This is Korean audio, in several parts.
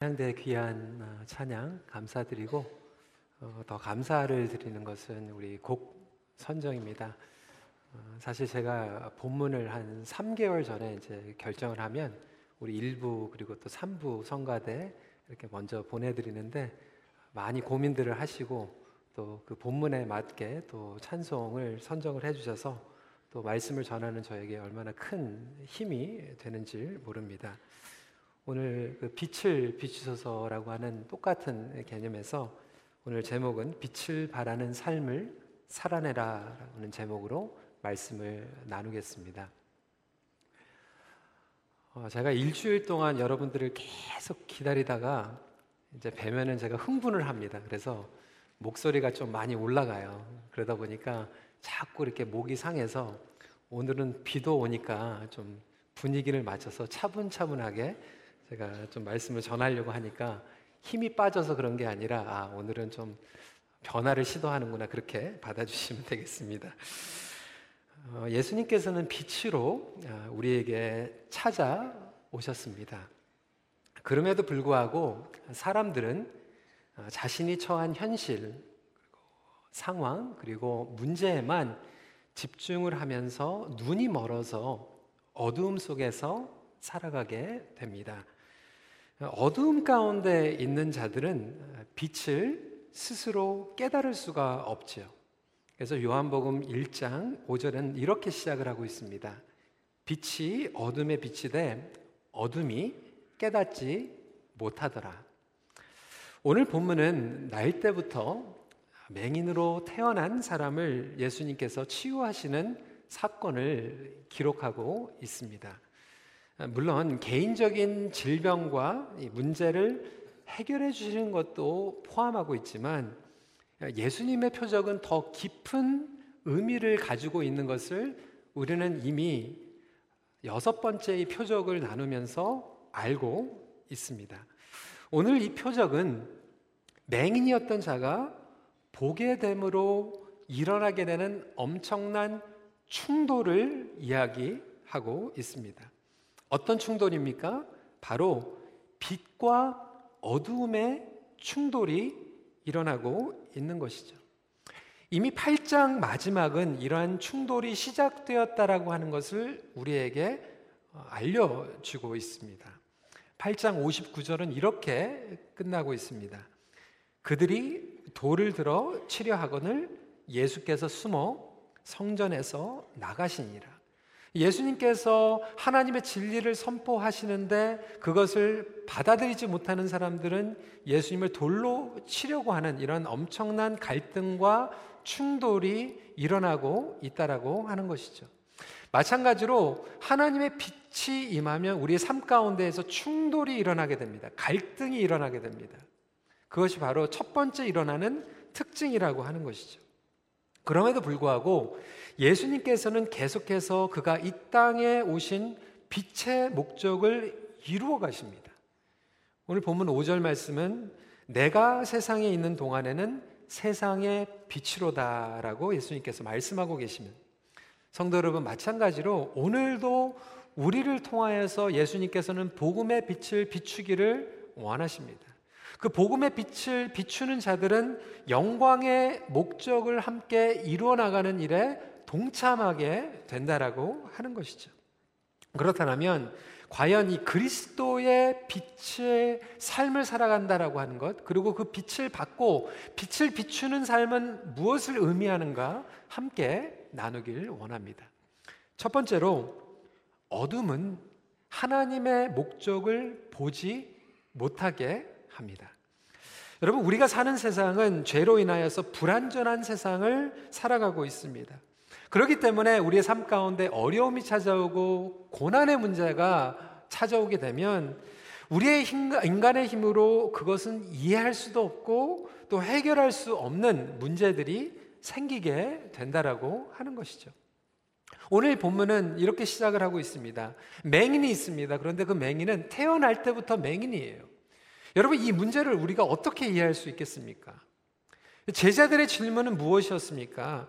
찬양대 귀한 어, 찬양 감사드리고 어, 더 감사를 드리는 것은 우리 곡 선정입니다. 어, 사실 제가 본문을 한 3개월 전에 이제 결정을 하면 우리 1부 그리고 또 3부 성가대 이렇게 먼저 보내드리는데 많이 고민들을 하시고 또 그 본문에 맞게 또 찬송을 선정을 해주셔서 또 말씀을 전하는 저에게 얼마나 큰 힘이 되는지 모릅니다. 오늘 그 빛을 비추소서라고 하는 똑같은 개념에서 오늘 제목은 빛을 바라는 삶을 살아내라라는 제목으로 말씀을 나누겠습니다. 어, 제가 일주일 동안 여러분들을 계속 기다리다가 이제 뵈면은 제가 흥분을 합니다. 그래서 목소리가 좀 많이 올라가요. 그러다 보니까 자꾸 이렇게 목이 상해서 오늘은 비도 오니까 좀 분위기를 맞춰서 차분차분하게 제가 좀 말씀을 전하려고 하니까 힘이 빠져서 그런 게 아니라 아, 오늘은 좀 변화를 시도하는구나 그렇게 받아주시면 되겠습니다. 어, 예수님께서는 빛으로 아, 우리에게 찾아오셨습니다. 그럼에도 불구하고 사람들은 아, 자신이 처한 현실, 상황, 그리고 문제에만 집중을 하면서 눈이 멀어서 어두움 속에서 살아가게 됩니다. 어두움 가운데 있는 자들은 빛을 스스로 깨달을 수가 없지요. 그래서 요한복음 1장 5절은 이렇게 시작을 하고 있습니다. 빛이 어둠에 비치되 어둠이 깨닫지 못하더라. 오늘 본문은 날 때부터 맹인으로 태어난 사람을 예수님께서 치유하시는 사건을 기록하고 있습니다. 물론 개인적인 질병과 문제를 해결해 주시는 것도 포함하고 있지만 예수님의 표적은 더 깊은 의미를 가지고 있는 것을 우리는 이미 여섯 번째의 표적을 나누면서 알고 있습니다. 오늘 이 표적은 맹인이었던 자가 보게 됨으로 일어나게 되는 엄청난 충돌을 이야기하고 있습니다. 어떤 충돌입니까? 바로 빛과 어두움의 충돌이 일어나고 있는 것이죠. 이미 8장 마지막은 이러한 충돌이 시작되었다라고 하는 것을 우리에게 어, 알려주고 있습니다. 8장 59절은 이렇게 끝나고 있습니다. 그들이 돌을 들어 치려 하거늘 예수께서 숨어 성전에서 나가시니라. 예수님께서 하나님의 진리를 선포하시는데 그것을 받아들이지 못하는 사람들은 예수님을 돌로 치려고 하는 이런 엄청난 갈등과 충돌이 일어나고 있다라고 하는 것이죠. 마찬가지로 하나님의 빛이 임하면 우리의 삶 가운데에서 충돌이 일어나게 됩니다. 갈등이 일어나게 됩니다. 그것이 바로 첫 번째 일어나는 특징이라고 하는 것이죠. 그럼에도 불구하고 예수님께서는 계속해서 그가 이 땅에 오신 빛의 목적을 이루어 가십니다. 오늘 본문 5절 말씀은 내가 세상에 있는 동안에는 세상의 빛이로다라고 예수님께서 말씀하고 계시면 성도 여러분 마찬가지로 오늘도 우리를 통하여서 예수님께서는 복음의 빛을 비추기를 원하십니다. 그 복음의 빛을 비추는 자들은 영광의 목적을 함께 이루어 나가는 일에 동참하게 된다라고 하는 것이죠. 그렇다면 과연 이 그리스도의 빛의 삶을 살아간다라고 하는 것, 그리고 그 빛을 받고 빛을 비추는 삶은 무엇을 의미하는가 함께 나누길 원합니다. 첫 번째로 어둠은 하나님의 목적을 보지 못하게 합니다. 여러분, 우리가 사는 세상은 죄로 인하여서 불완전한 세상을 살아가고 있습니다. 그렇기 때문에 우리의 삶 가운데 어려움이 찾아오고 고난의 문제가 찾아오게 되면 우리의 힘, 인간의 힘으로 그것은 이해할 수도 없고 또 해결할 수 없는 문제들이 생기게 된다라고 하는 것이죠. 오늘 본문은 이렇게 시작을 하고 있습니다. 맹인이 있습니다. 그런데 그 맹인은 태어날 때부터 맹인이에요. 여러분, 이 문제를 우리가 어떻게 이해할 수 있겠습니까? 제자들의 질문은 무엇이었습니까?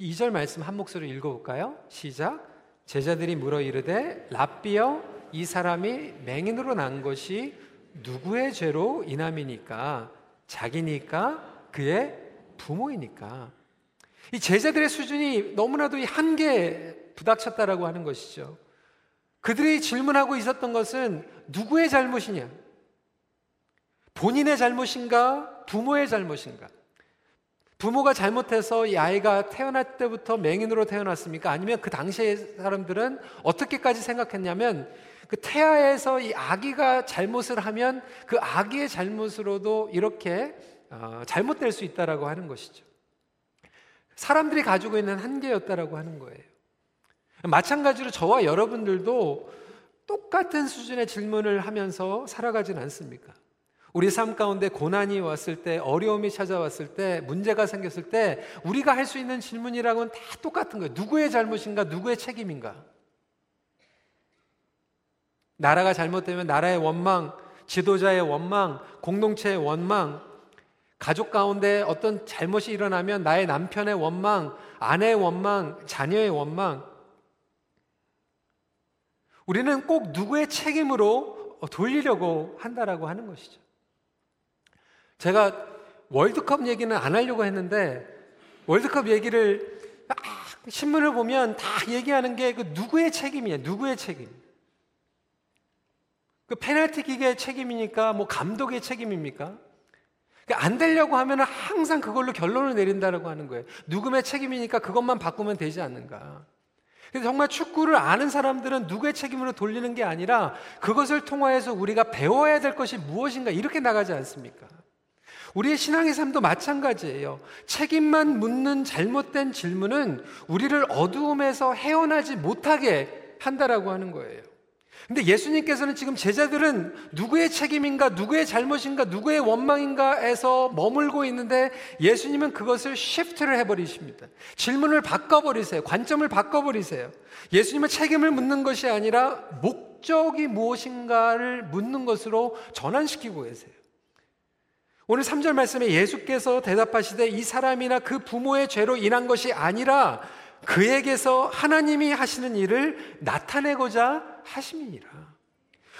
2절 말씀 한 목소리 읽어볼까요? 시작. 제자들이 물어 이르되 랍비여 이 사람이 맹인으로 난 것이 누구의 죄로 인함이니까 자기니까 그의 부모이니까 이 제자들의 수준이 너무나도 이 한계에 부닥쳤다라고 하는 것이죠. 그들이 질문하고 있었던 것은 누구의 잘못이냐? 본인의 잘못인가? 부모의 잘못인가? 부모가 잘못해서 이 아이가 태어날 때부터 맹인으로 태어났습니까? 아니면 그 당시의 사람들은 어떻게까지 생각했냐면 그 태아에서 이 아기가 잘못을 하면 그 아기의 잘못으로도 이렇게 어, 잘못될 수 있다라고 하는 것이죠. 사람들이 가지고 있는 한계였다라고 하는 거예요. 마찬가지로 저와 여러분들도 똑같은 수준의 질문을 하면서 살아가진 않습니까? 우리 삶 가운데 고난이 왔을 때, 어려움이 찾아왔을 때, 문제가 생겼을 때, 우리가 할 수 있는 질문이라고는 다 똑같은 거예요. 누구의 잘못인가, 누구의 책임인가? 나라가 잘못되면 나라의 원망, 지도자의 원망, 공동체의 원망, 가족 가운데 어떤 잘못이 일어나면 나의 남편의 원망, 아내의 원망, 자녀의 원망, 우리는 꼭 누구의 책임으로 돌리려고 한다라고 하는 것이죠. 제가 월드컵 얘기는 안 하려고 했는데 월드컵 얘기를 아, 신문을 보면 다 얘기하는 게 그 누구의 책임이에요. 누구의 책임. 그 페널티킥의 책임이니까 뭐 감독의 책임입니까? 그러니까 안 되려고 하면 항상 그걸로 결론을 내린다라고 하는 거예요. 누구의 책임이니까 그것만 바꾸면 되지 않는가. 그래서 정말 축구를 아는 사람들은 누구의 책임으로 돌리는 게 아니라 그것을 통하여서 우리가 배워야 될 것이 무엇인가 이렇게 나가지 않습니까? 우리의 신앙의 삶도 마찬가지예요. 책임만 묻는 잘못된 질문은 우리를 어두움에서 헤어나지 못하게 한다라고 하는 거예요. 근데 예수님께서는 지금 제자들은 누구의 책임인가, 누구의 잘못인가, 누구의 원망인가에서 머물고 있는데 예수님은 그것을 시프트를 해버리십니다. 질문을 바꿔버리세요. 관점을 바꿔버리세요. 예수님은 책임을 묻는 것이 아니라 목적이 무엇인가를 묻는 것으로 전환시키고 계세요. 오늘 3절 말씀에 예수께서 대답하시되 이 사람이나 그 부모의 죄로 인한 것이 아니라 그에게서 하나님이 하시는 일을 나타내고자 하심이니라.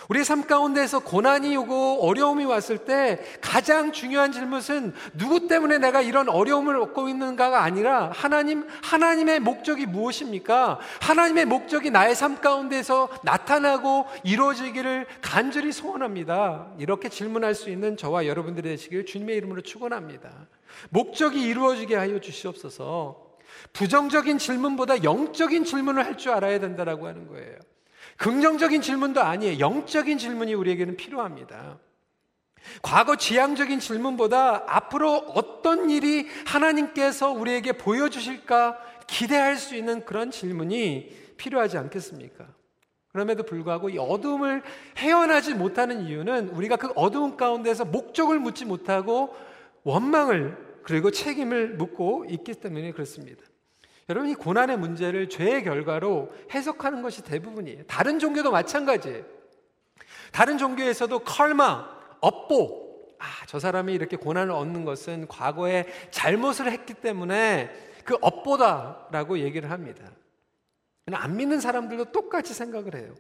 우리 삶 가운데서 고난이 오고 어려움이 왔을 때 가장 중요한 질문은 누구 때문에 내가 이런 어려움을 얻고 있는가가 아니라 하나님, 하나님의 목적이 무엇입니까? 하나님의 목적이 나의 삶 가운데서 나타나고 이루어지기를 간절히 소원합니다. 이렇게 질문할 수 있는 저와 여러분들이 되시길 주님의 이름으로 축원합니다. 목적이 이루어지게 하여 주시옵소서. 부정적인 질문보다 영적인 질문을 할 줄 알아야 된다라고 하는 거예요. 긍정적인 질문도 아니에요. 영적인 질문이 우리에게는 필요합니다. 과거 지향적인 질문보다 앞으로 어떤 일이 하나님께서 우리에게 보여주실까 기대할 수 있는 그런 질문이 필요하지 않겠습니까? 그럼에도 불구하고 이 어둠을 헤어나지 못하는 이유는 우리가 그 어두운 가운데서 목적을 묻지 못하고 원망을 그리고 책임을 묻고 있기 때문에 그렇습니다. 여러분 이 고난의 문제를 죄의 결과로 해석하는 것이 대부분이에요. 다른 종교도 마찬가지예요. 다른 종교에서도 컬마, 업보, 아, 저 사람이 이렇게 고난을 얻는 것은 과거에 잘못을 했기 때문에 그 업보다라고 얘기를 합니다. 안 믿는 사람들도 똑같이 생각을 해요.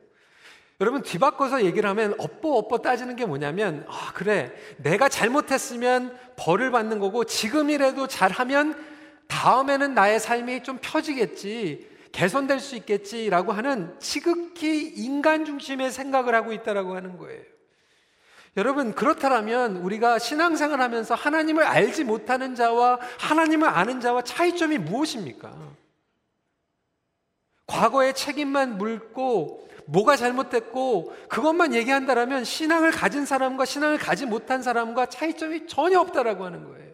여러분 뒤바꿔서 얘기를 하면 업보 업보 따지는 게 뭐냐면 아 그래 내가 잘못했으면 벌을 받는 거고 지금이라도 잘하면 다음에는 나의 삶이 좀 펴지겠지, 개선될 수 있겠지라고 하는 지극히 인간 중심의 생각을 하고 있다라고 하는 거예요. 여러분, 그렇다면 우리가 신앙생활 하면서 하나님을 알지 못하는 자와 하나님을 아는 자와 차이점이 무엇입니까? 과거의 책임만 물고 뭐가 잘못됐고 그것만 얘기한다라면 신앙을 가진 사람과 신앙을 가지 못한 사람과 차이점이 전혀 없다라고 하는 거예요.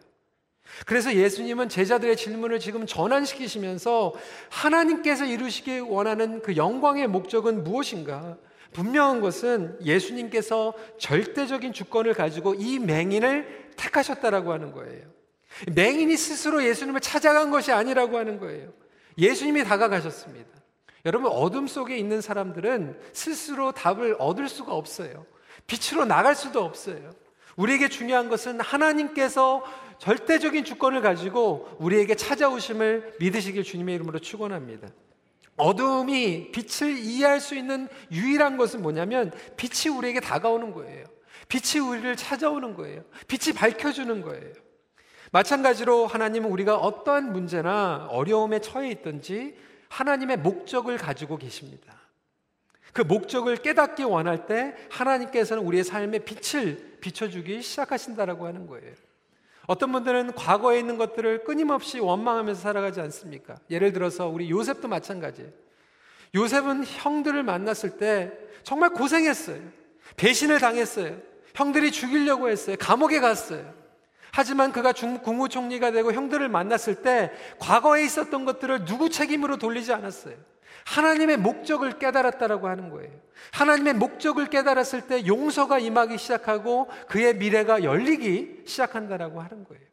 그래서 예수님은 제자들의 질문을 지금 전환시키시면서 하나님께서 이루시기 원하는 그 영광의 목적은 무엇인가? 분명한 것은 예수님께서 절대적인 주권을 가지고 이 맹인을 택하셨다라고 하는 거예요. 맹인이 스스로 예수님을 찾아간 것이 아니라고 하는 거예요. 예수님이 다가가셨습니다. 여러분, 어둠 속에 있는 사람들은 스스로 답을 얻을 수가 없어요. 빛으로 나갈 수도 없어요. 우리에게 중요한 것은 하나님께서 절대적인 주권을 가지고 우리에게 찾아오심을 믿으시길 주님의 이름으로 축원합니다. 어둠이 빛을 이해할 수 있는 유일한 것은 뭐냐면 빛이 우리에게 다가오는 거예요. 빛이 우리를 찾아오는 거예요. 빛이 밝혀주는 거예요. 마찬가지로 하나님은 우리가 어떠한 문제나 어려움에 처해 있든지 하나님의 목적을 가지고 계십니다. 그 목적을 깨닫기 원할 때 하나님께서는 우리의 삶에 빛을 비춰주기 시작하신다라고 하는 거예요. 어떤 분들은 과거에 있는 것들을 끊임없이 원망하면서 살아가지 않습니까? 예를 들어서 우리 요셉도 마찬가지예요. 요셉은 형들을 만났을 때 정말 고생했어요. 배신을 당했어요. 형들이 죽이려고 했어요. 감옥에 갔어요. 하지만 그가 중, 국무총리가 되고 형들을 만났을 때 과거에 있었던 것들을 누구 책임으로 돌리지 않았어요. 하나님의 목적을 깨달았다라고 하는 거예요. 하나님의 목적을 깨달았을 때 용서가 임하기 시작하고 그의 미래가 열리기 시작한다라고 하는 거예요.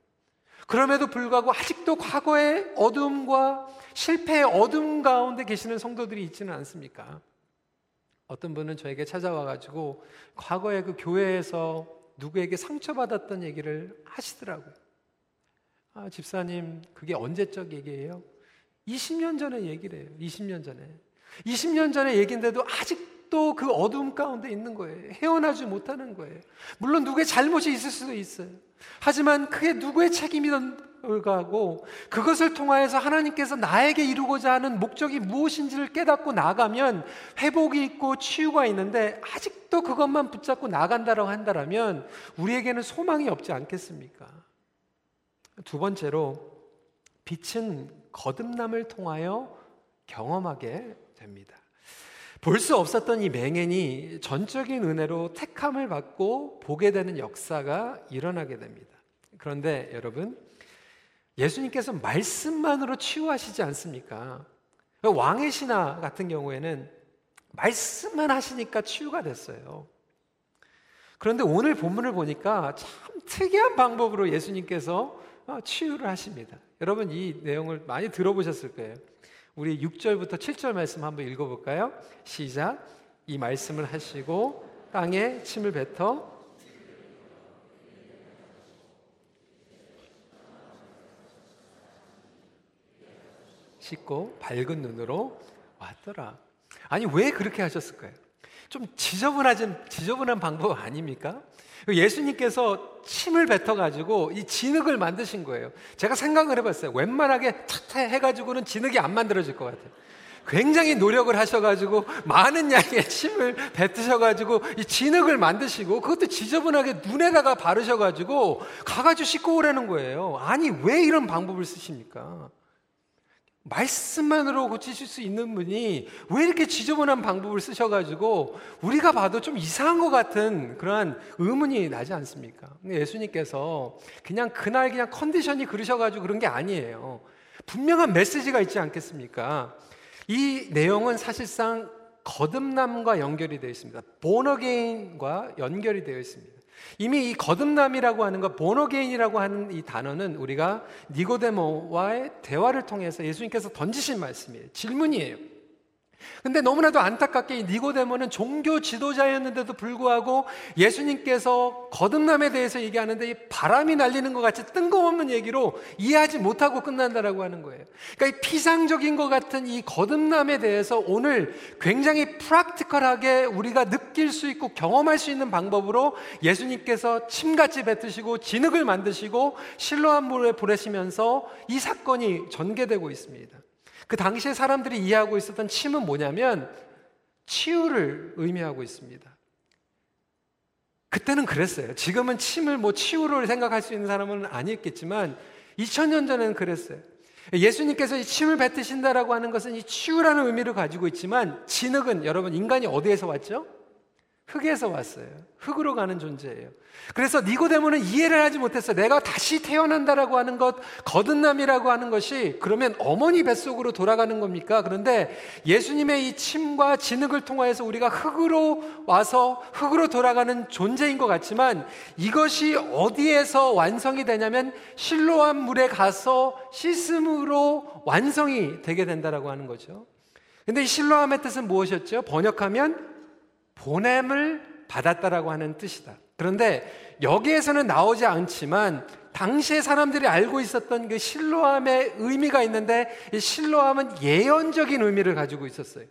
그럼에도 불구하고 아직도 과거의 어둠과 실패의 어둠 가운데 계시는 성도들이 있지는 않습니까? 어떤 분은 저에게 찾아와 가지고 과거에 그 교회에서 누구에게 상처받았던 얘기를 하시더라고요. 아, 집사님, 그게 언제적 얘기예요? 20년 전에 얘기를 해요. 20년 전에. 20년 전에 얘기인데도 아직도 그 어둠 가운데 있는 거예요. 헤어나지 못하는 거예요. 물론 누구의 잘못이 있을 수도 있어요. 하지만 그게 누구의 책임이든 불구하고 그것을 통하여서 하나님께서 나에게 이루고자 하는 목적이 무엇인지를 깨닫고 나가면 회복이 있고 치유가 있는데 아직도 그것만 붙잡고 나간다고 한다면 우리에게는 소망이 없지 않겠습니까? 두 번째로 빛은 거듭남을 통하여 경험하게 됩니다. 볼 수 없었던 이 맹인이 전적인 은혜로 택함을 받고 보게 되는 역사가 일어나게 됩니다. 그런데 여러분, 예수님께서 말씀만으로 치유하시지 않습니까? 왕의 신하 같은 경우에는 말씀만 하시니까 치유가 됐어요. 그런데 오늘 본문을 보니까 참 특이한 방법으로 예수님께서 치유를 하십니다. 여러분 이 내용을 많이 들어보셨을 거예요. 우리 6절부터 7절 말씀 한번 읽어볼까요? 시작. 이 말씀을 하시고 땅에 침을 뱉어 씻고 밝은 눈으로 왔더라. 아니 왜 그렇게 하셨을까요? 좀 지저분하진 지저분한 방법 아닙니까? 예수님께서 침을 뱉어가지고 이 진흙을 만드신 거예요. 제가 생각을 해봤어요. 웬만하게 탁 해가지고는 진흙이 안 만들어질 것 같아요. 굉장히 노력을 하셔가지고 많은 양의 침을 뱉으셔가지고 이 진흙을 만드시고 그것도 지저분하게 눈에다가 바르셔가지고 가가지고 씻고 오라는 거예요. 아니 왜 이런 방법을 쓰십니까? 말씀만으로 고치실 수 있는 분이 왜 이렇게 지저분한 방법을 쓰셔가지고 우리가 봐도 좀 이상한 것 같은 그러한 의문이 나지 않습니까? 예수님께서 그냥 그날 그냥 컨디션이 그러셔가지고 그런 게 아니에요. 분명한 메시지가 있지 않겠습니까? 이 내용은 사실상 거듭남과 연결이 되어 있습니다. 보너게인과 연결이 되어 있습니다. 이미 이 거듭남이라고 하는 것, 보너게인이라고 하는 이 단어는 우리가 니고데모와의 대화를 통해서 예수님께서 던지신 말씀이에요. 질문이에요. 근데 너무나도 안타깝게 이 니고데모는 종교 지도자였는데도 불구하고 예수님께서 거듭남에 대해서 얘기하는데 이 바람이 날리는 것 같이 뜬금없는 얘기로 이해하지 못하고 끝난다라고 하는 거예요. 그러니까 이 피상적인 것 같은 이 거듭남에 대해서 오늘 굉장히 프락티컬하게 우리가 느낄 수 있고 경험할 수 있는 방법으로 예수님께서 침같이 뱉으시고 진흙을 만드시고 실로한 물에 보내시면서 이 사건이 전개되고 있습니다. 그 당시에 사람들이 이해하고 있었던 침은 뭐냐면 치유를 의미하고 있습니다. 그때는 그랬어요. 지금은 침을 뭐 치유를 생각할 수 있는 사람은 아니었겠지만 2000년 전에는 그랬어요. 예수님께서 이 침을 뱉으신다라고 하는 것은 이 치유라는 의미를 가지고 있지만 진흙은 여러분 인간이 어디에서 왔죠? 흙에서 왔어요. 흙으로 가는 존재예요. 그래서 니고데모는 이해를 하지 못했어. 내가 다시 태어난다라고 하는 것, 거듭남이라고 하는 것이 그러면 어머니 뱃속으로 돌아가는 겁니까? 그런데 예수님의 이 침과 진흙을 통하여서 우리가 흙으로 와서 흙으로 돌아가는 존재인 것 같지만 이것이 어디에서 완성이 되냐면 실로한 물에 가서 씻음으로 완성이 되게 된다라고 하는 거죠. 근데 이 실로함의 뜻은 무엇이었죠? 번역하면 보냄을 받았다라고 하는 뜻이다. 그런데 여기에서는 나오지 않지만 당시에 사람들이 알고 있었던 그 실로함의 의미가 있는데 이 실로함은 예언적인 의미를 가지고 있었어요.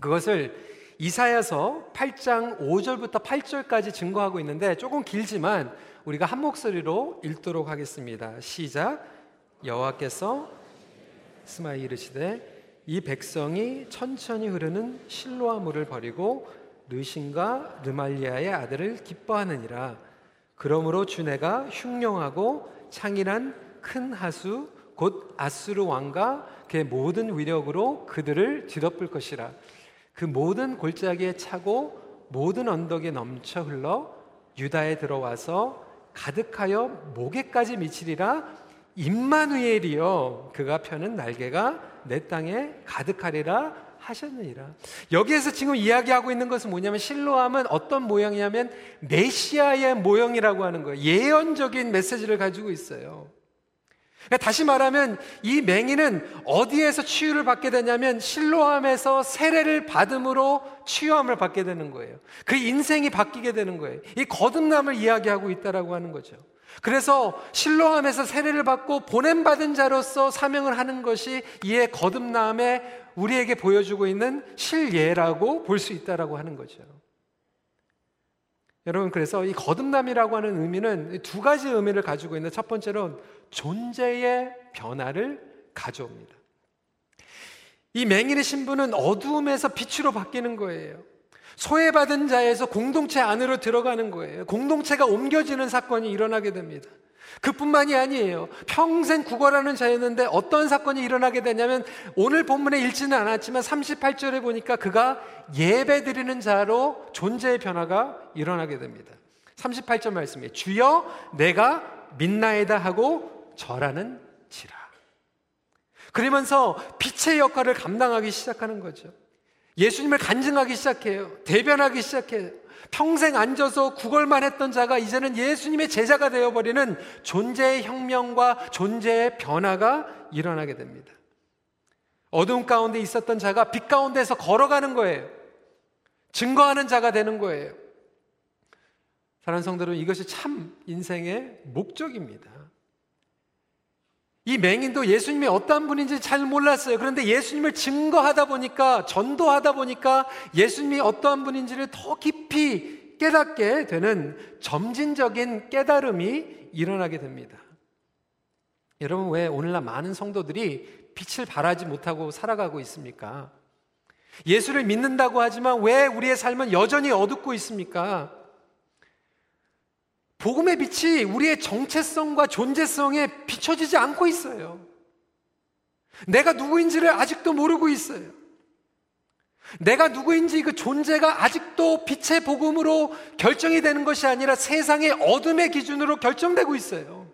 그것을 이사야서 8장 5절부터 8절까지 증거하고 있는데 조금 길지만 우리가 한 목소리로 읽도록 하겠습니다. 시작. 여호와께서 스마이 이르시되 이 백성이 천천히 흐르는 실로아 물을 버리고 르신과 르말리야의 아들을 기뻐하느니라. 그러므로 주 내가 흉용하고 창일한 큰 하수 곧 앗수르 왕과 그의 모든 위력으로 그들을 뒤덮을 것이라. 그 모든 골짜기에 차고 모든 언덕에 넘쳐 흘러 유다에 들어와서 가득하여 목에까지 미치리라 임마누엘이여 그가 펴는 날개가 내 땅에 가득하리라 하셨느니라. 여기에서 지금 이야기하고 있는 것은 뭐냐면 실로함은 어떤 모양이냐면 메시아의 모형이라고 하는 거예요. 예언적인 메시지를 가지고 있어요. 그러니까 다시 말하면 이 맹인은 어디에서 치유를 받게 되냐면 실로함에서 세례를 받음으로 치유함을 받게 되는 거예요. 그 인생이 바뀌게 되는 거예요. 이 거듭남을 이야기하고 있다라고 하는 거죠. 그래서 실로함에서 세례를 받고 보냄받은 자로서 사명을 하는 것이 이의 거듭남에 우리에게 보여주고 있는 실예라고 볼 수 있다라고 하는 거죠. 여러분 그래서 이 거듭남이라고 하는 의미는 두 가지 의미를 가지고 있는 첫 번째로 존재의 변화를 가져옵니다. 이 맹인의 신분은 어두움에서 빛으로 바뀌는 거예요. 소외받은 자에서 공동체 안으로 들어가는 거예요. 공동체가 옮겨지는 사건이 일어나게 됩니다. 그뿐만이 아니에요. 평생 구걸하는 자였는데 어떤 사건이 일어나게 되냐면 오늘 본문에 읽지는 않았지만 38절에 보니까 그가 예배 드리는 자로 존재의 변화가 일어나게 됩니다. 38절 말씀에 주여 내가 믿나이다 하고 절하는 지라. 그러면서 빛의 역할을 감당하기 시작하는 거죠. 예수님을 간증하기 시작해요. 대변하기 시작해요. 평생 앉아서 구걸만 했던 자가 이제는 예수님의 제자가 되어버리는 존재의 혁명과 존재의 변화가 일어나게 됩니다. 어두운 가운데 있었던 자가 빛 가운데서 걸어가는 거예요. 증거하는 자가 되는 거예요. 사랑하는 성도는 이것이 참 인생의 목적입니다. 이 맹인도 예수님이 어떠한 분인지 잘 몰랐어요. 그런데 예수님을 증거하다 보니까, 전도하다 보니까 예수님이 어떠한 분인지를 더 깊이 깨닫게 되는 점진적인 깨달음이 일어나게 됩니다. 여러분, 왜 오늘날 많은 성도들이 빛을 발하지 못하고 살아가고 있습니까? 예수를 믿는다고 하지만 왜 우리의 삶은 여전히 어둡고 있습니까? 복음의 빛이 우리의 정체성과 존재성에 비춰지지 않고 있어요. 내가 누구인지를 아직도 모르고 있어요. 내가 누구인지 그 존재가 아직도 빛의 복음으로 결정이 되는 것이 아니라 세상의 어둠의 기준으로 결정되고 있어요.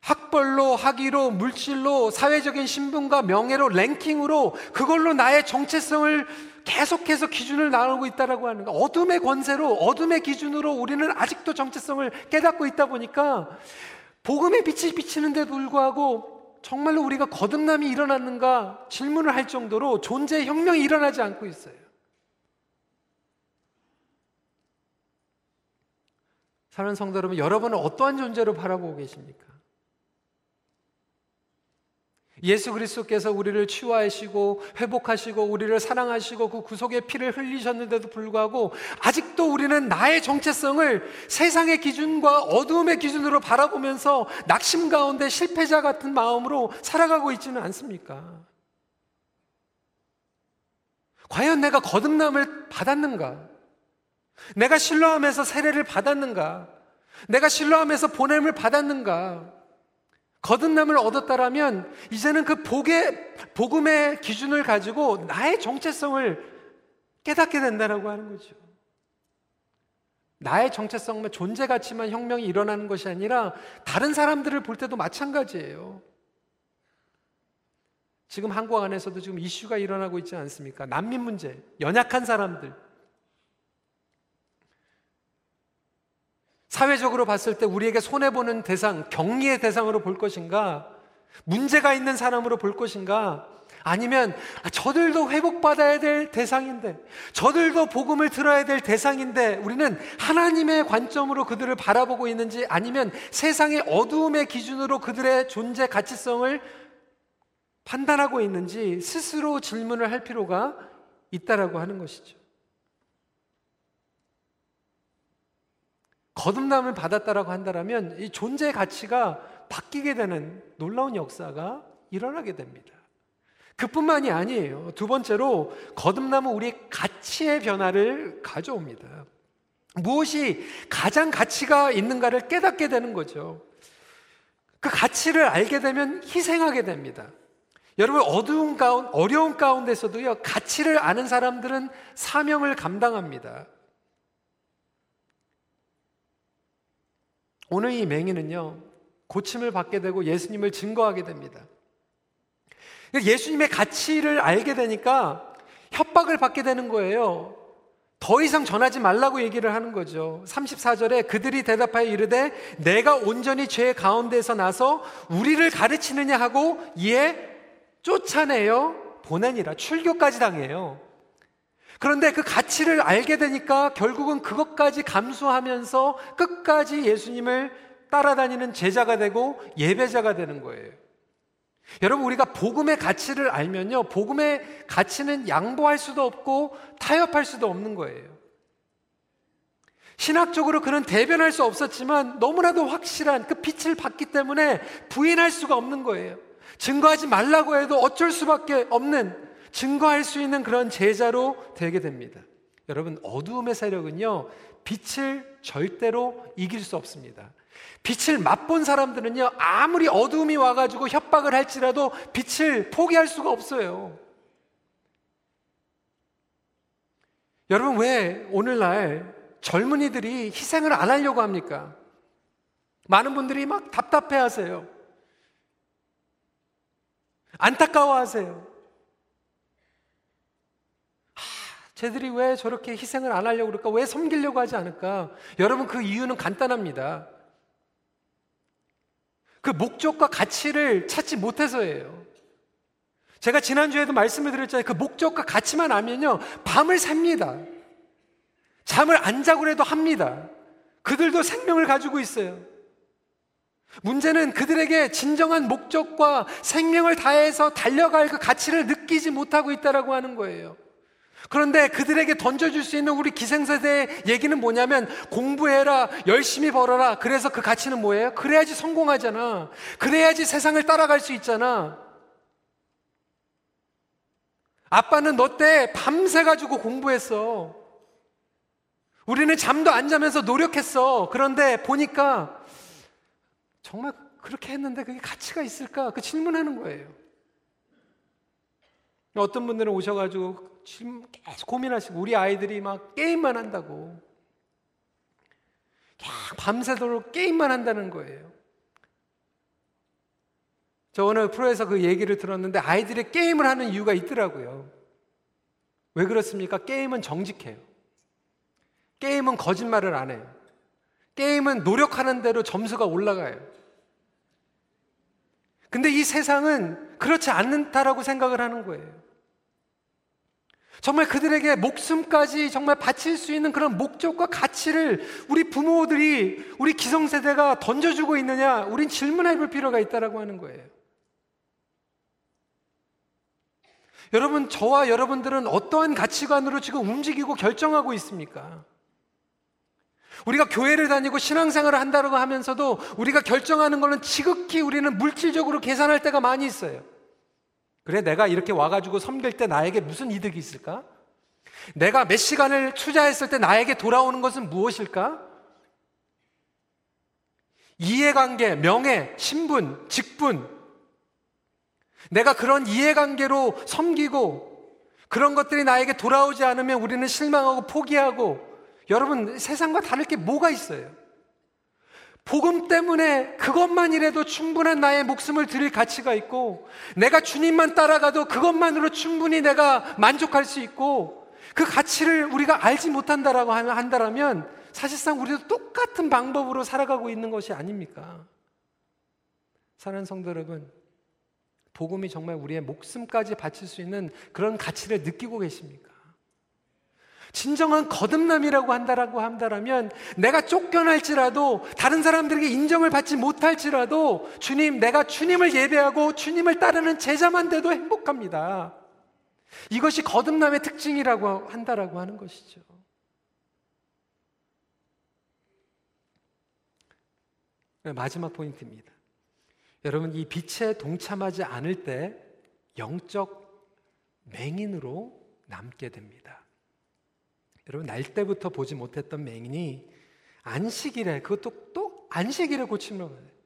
학벌로, 학위로, 물질로, 사회적인 신분과 명예로, 랭킹으로 그걸로 나의 정체성을 계속해서 기준을 나누고 있다라고 하는 거. 어둠의 권세로, 어둠의 기준으로 우리는 아직도 정체성을 깨닫고 있다 보니까 복음의 빛이 비치는데 불구하고 정말로 우리가 거듭남이 일어났는가 질문을 할 정도로 존재의 혁명이 일어나지 않고 있어요. 사랑하는 성도 여러분, 여러분은 어떠한 존재로 바라보고 계십니까? 예수 그리스도께서 우리를 치유하시고 회복하시고 우리를 사랑하시고 그 구속의 피를 흘리셨는데도 불구하고 아직도 우리는 나의 정체성을 세상의 기준과 어두움의 기준으로 바라보면서 낙심 가운데 실패자 같은 마음으로 살아가고 있지는 않습니까? 과연 내가 거듭남을 받았는가? 내가 신뢰하면서 세례를 받았는가? 내가 신뢰하면서 보냄을 받았는가? 거듭남을 얻었다라면 이제는 그 복의 복음의 기준을 가지고 나의 정체성을 깨닫게 된다라고 하는 거죠. 나의 정체성만 존재 가치만 혁명이 일어나는 것이 아니라 다른 사람들을 볼 때도 마찬가지예요. 지금 한국 안에서도 지금 이슈가 일어나고 있지 않습니까? 난민 문제, 연약한 사람들, 사회적으로 봤을 때 우리에게 손해보는 대상, 격리의 대상으로 볼 것인가? 문제가 있는 사람으로 볼 것인가? 아니면 아, 저들도 회복받아야 될 대상인데, 저들도 복음을 들어야 될 대상인데, 우리는 하나님의 관점으로 그들을 바라보고 있는지, 아니면 세상의 어두움의 기준으로 그들의 존재 가치성을 판단하고 있는지 스스로 질문을 할 필요가 있다라고 하는 것이죠. 거듭남을 받았다라고 한다면 이 존재의 가치가 바뀌게 되는 놀라운 역사가 일어나게 됩니다. 그뿐만이 아니에요. 두 번째로 거듭남은 우리의 가치의 변화를 가져옵니다. 무엇이 가장 가치가 있는가를 깨닫게 되는 거죠. 그 가치를 알게 되면 희생하게 됩니다. 여러분 어두운 가운 어려운 가운데서도요 가치를 아는 사람들은 사명을 감당합니다. 오늘 이 맹인은요 고침을 받게 되고 예수님을 증거하게 됩니다. 예수님의 가치를 알게 되니까 협박을 받게 되는 거예요. 더 이상 전하지 말라고 얘기를 하는 거죠. 34절에 그들이 대답하여 이르되 내가 온전히 죄 가운데서 나서 우리를 가르치느냐 하고 이에 쫓아내요 보내니라 출교까지 당해요. 그런데 그 가치를 알게 되니까 결국은 그것까지 감수하면서 끝까지 예수님을 따라다니는 제자가 되고 예배자가 되는 거예요. 여러분, 우리가 복음의 가치를 알면요. 복음의 가치는 양보할 수도 없고 타협할 수도 없는 거예요. 신학적으로 그는 대변할 수 없었지만 너무나도 확실한 그 빛을 받기 때문에 부인할 수가 없는 거예요. 증거하지 말라고 해도 어쩔 수밖에 없는 증거할 수 있는 그런 제자로 되게 됩니다. 여러분, 어두움의 세력은요, 빛을 절대로 이길 수 없습니다. 빛을 맛본 사람들은요, 아무리 어두움이 와가지고 협박을 할지라도 빛을 포기할 수가 없어요. 여러분, 왜 오늘날 젊은이들이 희생을 안 하려고 합니까? 많은 분들이 막 답답해 하세요. 안타까워 하세요. 쟤들이 왜 저렇게 희생을 안 하려고 그럴까? 왜 섬기려고 하지 않을까? 여러분, 그 이유는 간단합니다. 그 목적과 가치를 찾지 못해서예요. 제가 지난주에도 말씀을 드렸잖아요. 그 목적과 가치만 알면요. 밤을 삽니다. 잠을 안 자고 해도 합니다. 그들도 생명을 가지고 있어요. 문제는 그들에게 진정한 목적과 생명을 다해서 달려갈 그 가치를 느끼지 못하고 있다라고 하는 거예요. 그런데 그들에게 던져줄 수 있는 우리 기생세대의 얘기는 뭐냐면 공부해라, 열심히 벌어라. 그래서 그 가치는 뭐예요? 그래야지 성공하잖아. 그래야지 세상을 따라갈 수 있잖아. 아빠는 너 때 밤새 가지고 공부했어. 우리는 잠도 안 자면서 노력했어. 그런데 보니까 정말 그렇게 했는데 그게 가치가 있을까? 그 질문하는 거예요. 어떤 분들은 오셔가지고 지금 계속 고민하시고 우리 아이들이 막 게임만 한다고 그냥 밤새도록 게임만 한다는 거예요. 저 오늘 프로에서 그 얘기를 들었는데 아이들이 게임을 하는 이유가 있더라고요. 왜 그렇습니까? 게임은 정직해요. 게임은 거짓말을 안 해요. 게임은 노력하는 대로 점수가 올라가요. 근데 이 세상은 그렇지 않다라고 생각을 하는 거예요. 정말 그들에게 목숨까지 정말 바칠 수 있는 그런 목적과 가치를 우리 부모들이 우리 기성세대가 던져주고 있느냐 우린 질문해 볼 필요가 있다라고 하는 거예요. 여러분 저와 여러분들은 어떠한 가치관으로 지금 움직이고 결정하고 있습니까? 우리가 교회를 다니고 신앙생활을 한다고 하면서도 우리가 결정하는 거는 지극히 우리는 물질적으로 계산할 때가 많이 있어요. 그래, 내가 이렇게 와가지고 섬길 때 나에게 무슨 이득이 있을까? 내가 몇 시간을 투자했을 때 나에게 돌아오는 것은 무엇일까? 이해관계, 명예, 신분, 직분. 내가 그런 이해관계로 섬기고 그런 것들이 나에게 돌아오지 않으면 우리는 실망하고 포기하고 여러분 세상과 다를 게 뭐가 있어요? 복음 때문에 그것만이라도 충분한 나의 목숨을 드릴 가치가 있고, 내가 주님만 따라가도 그것만으로 충분히 내가 만족할 수 있고, 그 가치를 우리가 알지 못한다라고 한다면, 사실상 우리도 똑같은 방법으로 살아가고 있는 것이 아닙니까? 사랑하는 성도 여러분, 복음이 정말 우리의 목숨까지 바칠 수 있는 그런 가치를 느끼고 계십니까? 진정한 거듭남이라고 한다라고 한다라면 내가 쫓겨날지라도 다른 사람들에게 인정을 받지 못할지라도 주님 내가 주님을 예배하고 주님을 따르는 제자만 돼도 행복합니다. 이것이 거듭남의 특징이라고 한다라고 하는 것이죠. 네, 마지막 포인트입니다. 여러분, 이 빛에 동참하지 않을 때 영적 맹인으로 남게 됩니다. 여러분, 날 때부터 보지 못했던 맹인이 안식일에, 그것도 또 안식일에 고침을 받아요.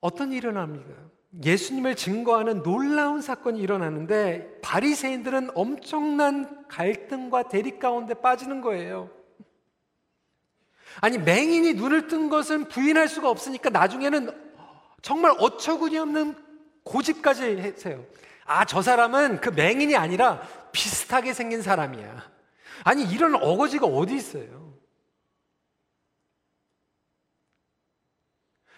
어떤 일이 일어납니까? 예수님을 증거하는 놀라운 사건이 일어나는데 바리새인들은 엄청난 갈등과 대립 가운데 빠지는 거예요. 아니 맹인이 눈을 뜬 것은 부인할 수가 없으니까 나중에는 정말 어처구니 없는 고집까지 했어요. 아, 저 사람은 그 맹인이 아니라 비슷하게 생긴 사람이야. 아니, 이런 어거지가 어디 있어요?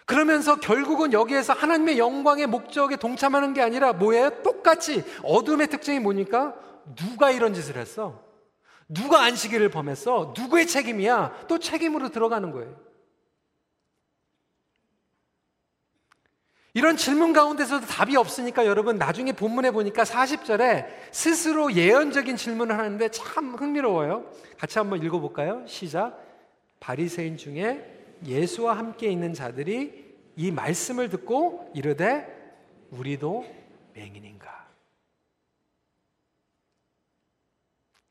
그러면서 결국은 여기에서 하나님의 영광의 목적에 동참하는 게 아니라 뭐예요? 똑같이 어둠의 특징이 뭐니까? 누가 이런 짓을 했어? 누가 안식일을 범했어? 누구의 책임이야? 또 책임으로 들어가는 거예요. 이런 질문 가운데서도 답이 없으니까 여러분 나중에 본문에 보니까 40절에 스스로 예언적인 질문을 하는데 참 흥미로워요. 같이 한번 읽어볼까요? 시작. 바리새인 중에 예수와 함께 있는 자들이 이 말씀을 듣고 이르되 우리도 맹인인가?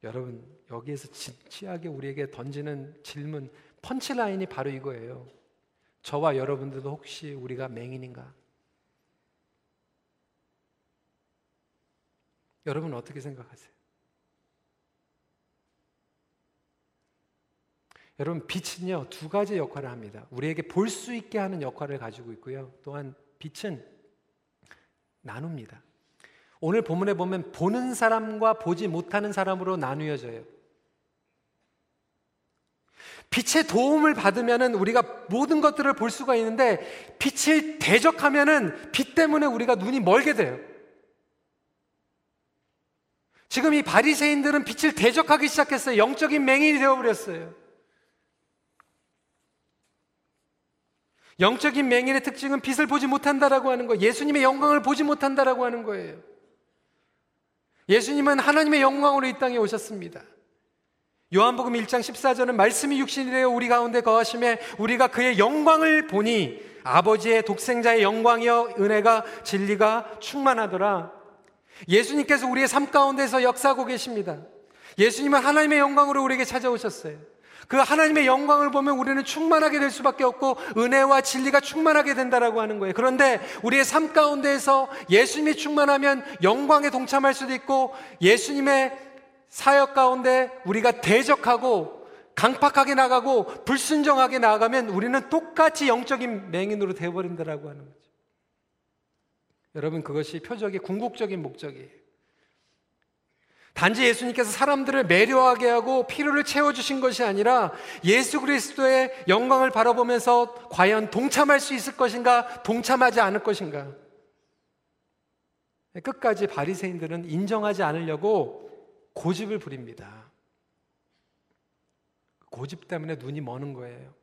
여러분 여기에서 진지하게 우리에게 던지는 질문 펀치라인이 바로 이거예요. 저와 여러분들도 혹시 우리가 맹인인가? 여러분 어떻게 생각하세요? 여러분 빛은요 두 가지 역할을 합니다. 우리에게 볼 수 있게 하는 역할을 가지고 있고요. 또한 빛은 나눕니다. 오늘 본문에 보면 보는 사람과 보지 못하는 사람으로 나누어져요. 빛의 도움을 받으면 우리가 모든 것들을 볼 수가 있는데 빛을 대적하면 빛 때문에 우리가 눈이 멀게 돼요. 지금 이 바리새인들은 빛을 대적하기 시작했어요. 영적인 맹인이 되어버렸어요. 영적인 맹인의 특징은 빛을 보지 못한다라고 하는 거예요. 예수님의 영광을 보지 못한다라고 하는 거예요. 예수님은 하나님의 영광으로 이 땅에 오셨습니다. 요한복음 1장 14절은 말씀이 육신이 되어 우리 가운데 거하심에 우리가 그의 영광을 보니 아버지의 독생자의 영광이여 은혜가 진리가 충만하더라. 예수님께서 우리의 삶 가운데서 역사하고 계십니다. 예수님은 하나님의 영광으로 우리에게 찾아오셨어요. 그 하나님의 영광을 보면 우리는 충만하게 될 수밖에 없고 은혜와 진리가 충만하게 된다라고 하는 거예요. 그런데 우리의 삶 가운데에서 예수님이 충만하면 영광에 동참할 수도 있고 예수님의 사역 가운데 우리가 대적하고 강팍하게 나가고 불순정하게 나아가면 우리는 똑같이 영적인 맹인으로 되어버린다라고 하는 거죠. 여러분 그것이 표적의 궁극적인 목적이에요. 단지 예수님께서 사람들을 매료하게 하고 피로를 채워주신 것이 아니라 예수 그리스도의 영광을 바라보면서 과연 동참할 수 있을 것인가, 동참하지 않을 것인가. 끝까지 바리새인들은 인정하지 않으려고 고집을 부립니다. 고집 때문에 눈이 머는 거예요.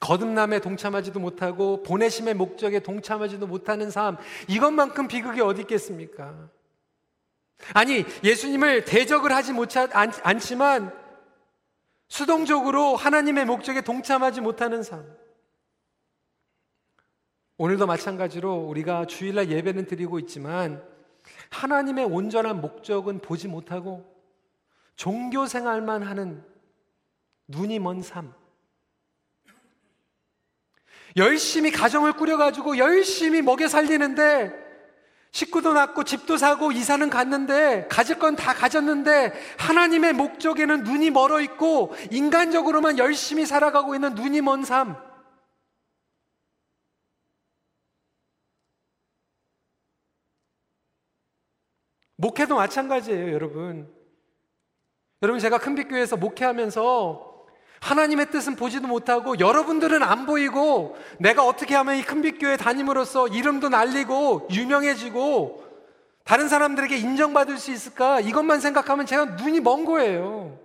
거듭남에 동참하지도 못하고 보내심의 목적에 동참하지도 못하는 삶, 이것만큼 비극이 어디 있겠습니까? 아니, 예수님을 대적을 하지 못하, 않, 않지만 수동적으로 하나님의 목적에 동참하지 못하는 삶. 오늘도 마찬가지로 우리가 주일날 예배는 드리고 있지만 하나님의 온전한 목적은 보지 못하고 종교 생활만 하는 눈이 먼 삶. 열심히 가정을 꾸려가지고 열심히 먹여 살리는데 식구도 낳고 집도 사고 이사는 갔는데 가질 건 다 가졌는데 하나님의 목적에는 눈이 멀어 있고 인간적으로만 열심히 살아가고 있는 눈이 먼 삶. 목회도 마찬가지예요, 여러분. 여러분, 제가 큰빛교회에서 목회하면서 하나님의 뜻은 보지도 못하고 여러분들은 안 보이고 내가 어떻게 하면 이 큰빛교회 다님으로써 이름도 날리고 유명해지고 다른 사람들에게 인정받을 수 있을까? 이것만 생각하면 제가 눈이 먼 거예요.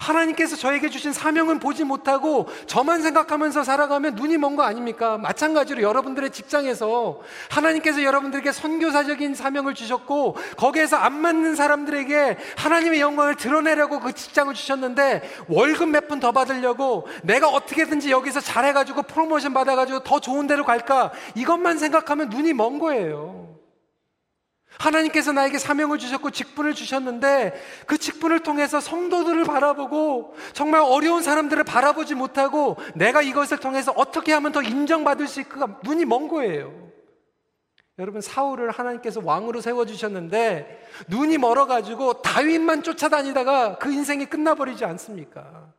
하나님께서 저에게 주신 사명은 보지 못하고 저만 생각하면서 살아가면 눈이 먼 거 아닙니까? 마찬가지로 여러분들의 직장에서 하나님께서 여러분들에게 선교사적인 사명을 주셨고 거기에서 안 맞는 사람들에게 하나님의 영광을 드러내려고 그 직장을 주셨는데 월급 몇 푼 더 받으려고 내가 어떻게든지 여기서 잘해가지고 프로모션 받아가지고 더 좋은 데로 갈까 이것만 생각하면 눈이 먼 거예요. 하나님께서 나에게 사명을 주셨고 직분을 주셨는데 그 직분을 통해서 성도들을 바라보고 정말 어려운 사람들을 바라보지 못하고 내가 이것을 통해서 어떻게 하면 더 인정받을 수 있을까 눈이 먼 거예요. 여러분 사울을 하나님께서 왕으로 세워 주셨는데 눈이 멀어 가지고 다윗만 쫓아다니다가 그 인생이 끝나 버리지 않습니까?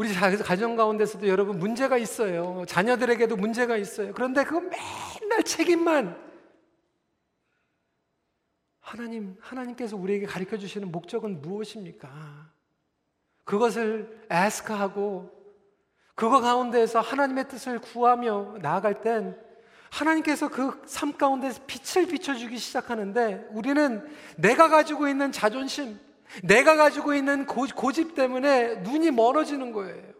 우리 가정 가운데서도 여러분 문제가 있어요. 자녀들에게도 문제가 있어요. 그런데 그거 맨날 책임만 하나님, 하나님께서 우리에게 가르쳐 주시는 목적은 무엇입니까? 그것을 에스크하고 그거 가운데에서 하나님의 뜻을 구하며 나아갈 땐 하나님께서 그 삶 가운데서 빛을 비춰주기 시작하는데 우리는 내가 가지고 있는 자존심, 내가 가지고 있는 고, 고집 때문에 눈이 멀어지는 거예요.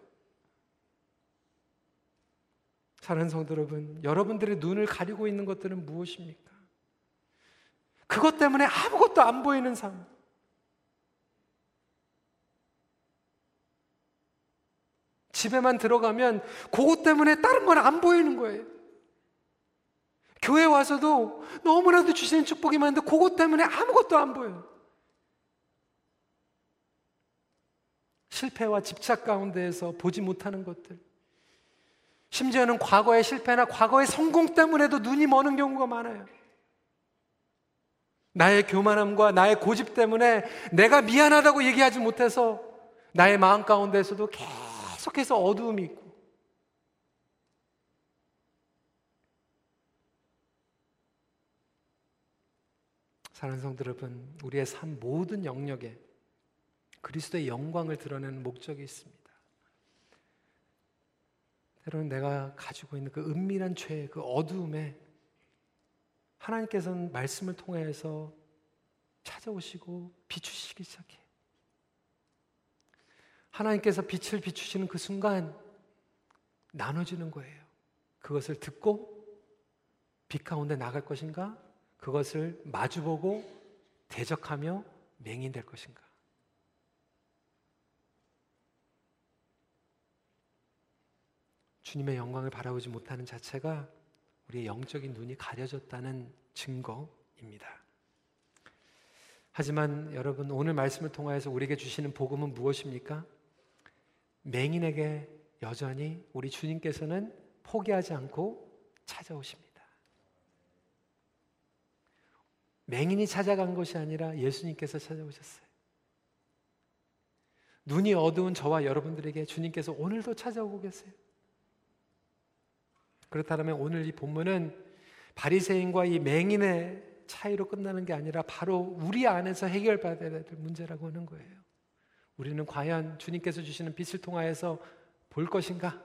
사는 성도 여러분, 여러분들의 눈을 가리고 있는 것들은 무엇입니까? 그것 때문에 아무것도 안 보이는 삶. 집에만 들어가면 그것 때문에 다른 건 안 보이는 거예요. 교회 와서도 너무나도 주시는 축복이 많은데 그것 때문에 아무것도 안 보여요. 실패와 집착 가운데에서 보지 못하는 것들. 심지어는 과거의 실패나 과거의 성공 때문에도 눈이 머는 경우가 많아요. 나의 교만함과 나의 고집 때문에 내가 미안하다고 얘기하지 못해서 나의 마음 가운데서도 계속해서 어두움이 있고 사랑하는 성도 여러분, 우리의 삶 모든 영역에 그리스도의 영광을 드러내는 목적이 있습니다. 때로는 내가 가지고 있는 그 은밀한 죄, 그 어두움에 하나님께서는 말씀을 통해서 찾아오시고 비추시기 시작해. 하나님께서 빛을 비추시는 그 순간 나눠지는 거예요. 그것을 듣고 빛 가운데 나갈 것인가? 그것을 마주보고 대적하며 맹인될 것인가? 주님의 영광을 바라보지 못하는 자체가 우리의 영적인 눈이 가려졌다는 증거입니다. 하지만 여러분 오늘 말씀을 통하여서 우리에게 주시는 복음은 무엇입니까? 맹인에게 여전히 우리 주님께서는 포기하지 않고 찾아오십니다. 맹인이 찾아간 것이 아니라 예수님께서 찾아오셨어요. 눈이 어두운 저와 여러분들에게 주님께서 오늘도 찾아오고 계세요. 그렇다면 오늘 이 본문은 바리새인과 이 맹인의 차이로 끝나는 게 아니라 바로 우리 안에서 해결받아야 될 문제라고 하는 거예요. 우리는 과연 주님께서 주시는 빛을 통하여서 볼 것인가?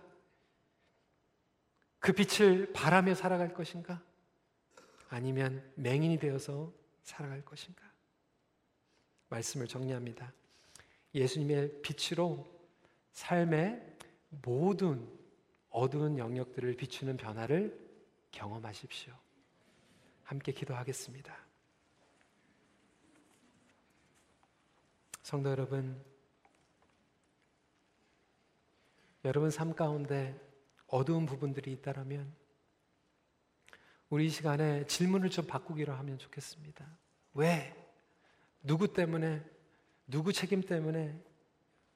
그 빛을 바라며 살아갈 것인가? 아니면 맹인이 되어서 살아갈 것인가? 말씀을 정리합니다. 예수님의 빛으로 삶의 모든 어두운 영역들을 비추는 변화를 경험하십시오. 함께 기도하겠습니다. 성도 여러분, 여러분 삶 가운데 어두운 부분들이 있다면 우리 시간에 질문을 좀 바꾸기로 하면 좋겠습니다. 왜? 누구 때문에? 누구 책임 때문에?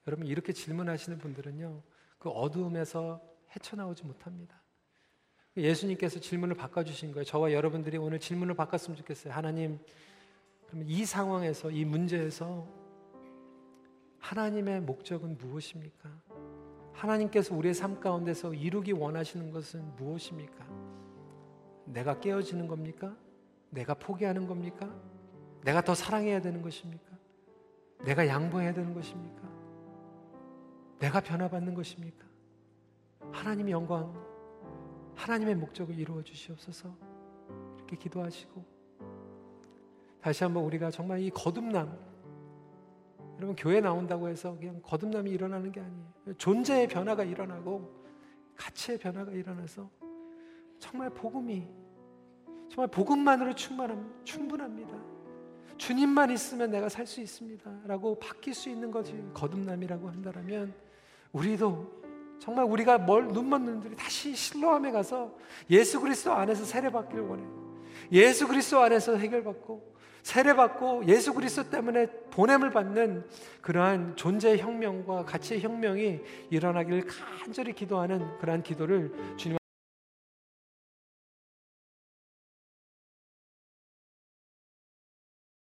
여러분 이렇게 질문하시는 분들은요. 그 어두움에서 헤쳐나오지 못합니다. 예수님께서 질문을 바꿔주신 거예요. 저와 여러분들이 오늘 질문을 바꿨으면 좋겠어요. 하나님, 그러면 이 상황에서, 이 문제에서 하나님의 목적은 무엇입니까? 하나님께서 우리의 삶 가운데서 이루기 원하시는 것은 무엇입니까? 내가 깨어지는 겁니까? 내가 포기하는 겁니까? 내가 더 사랑해야 되는 것입니까? 내가 양보해야 되는 것입니까? 내가 변화받는 것입니까? 하나님의 영광, 하나님의 목적을 이루어 주시옵소서. 이렇게 기도하시고 다시 한번 우리가 정말 이 거듭남 여러분 교회 나온다고 해서 그냥 거듭남이 일어나는 게 아니에요. 존재의 변화가 일어나고 가치의 변화가 일어나서 정말 복음이 정말 복음만으로 충만함, 충분합니다. 주님만 있으면 내가 살 수 있습니다 라고 바뀔 수 있는 것이 거듭남이라고 한다면 우리도 정말 우리가 멀 눈먼 눈들이 다시 실로함에 가서 예수 그리스도 안에서 세례받기를 원해요. 예수 그리스도 안에서 해결받고 세례받고 예수 그리스도 때문에 보냄을 받는 그러한 존재의 혁명과 가치의 혁명이 일어나기를 간절히 기도하는 그러한 기도를 주님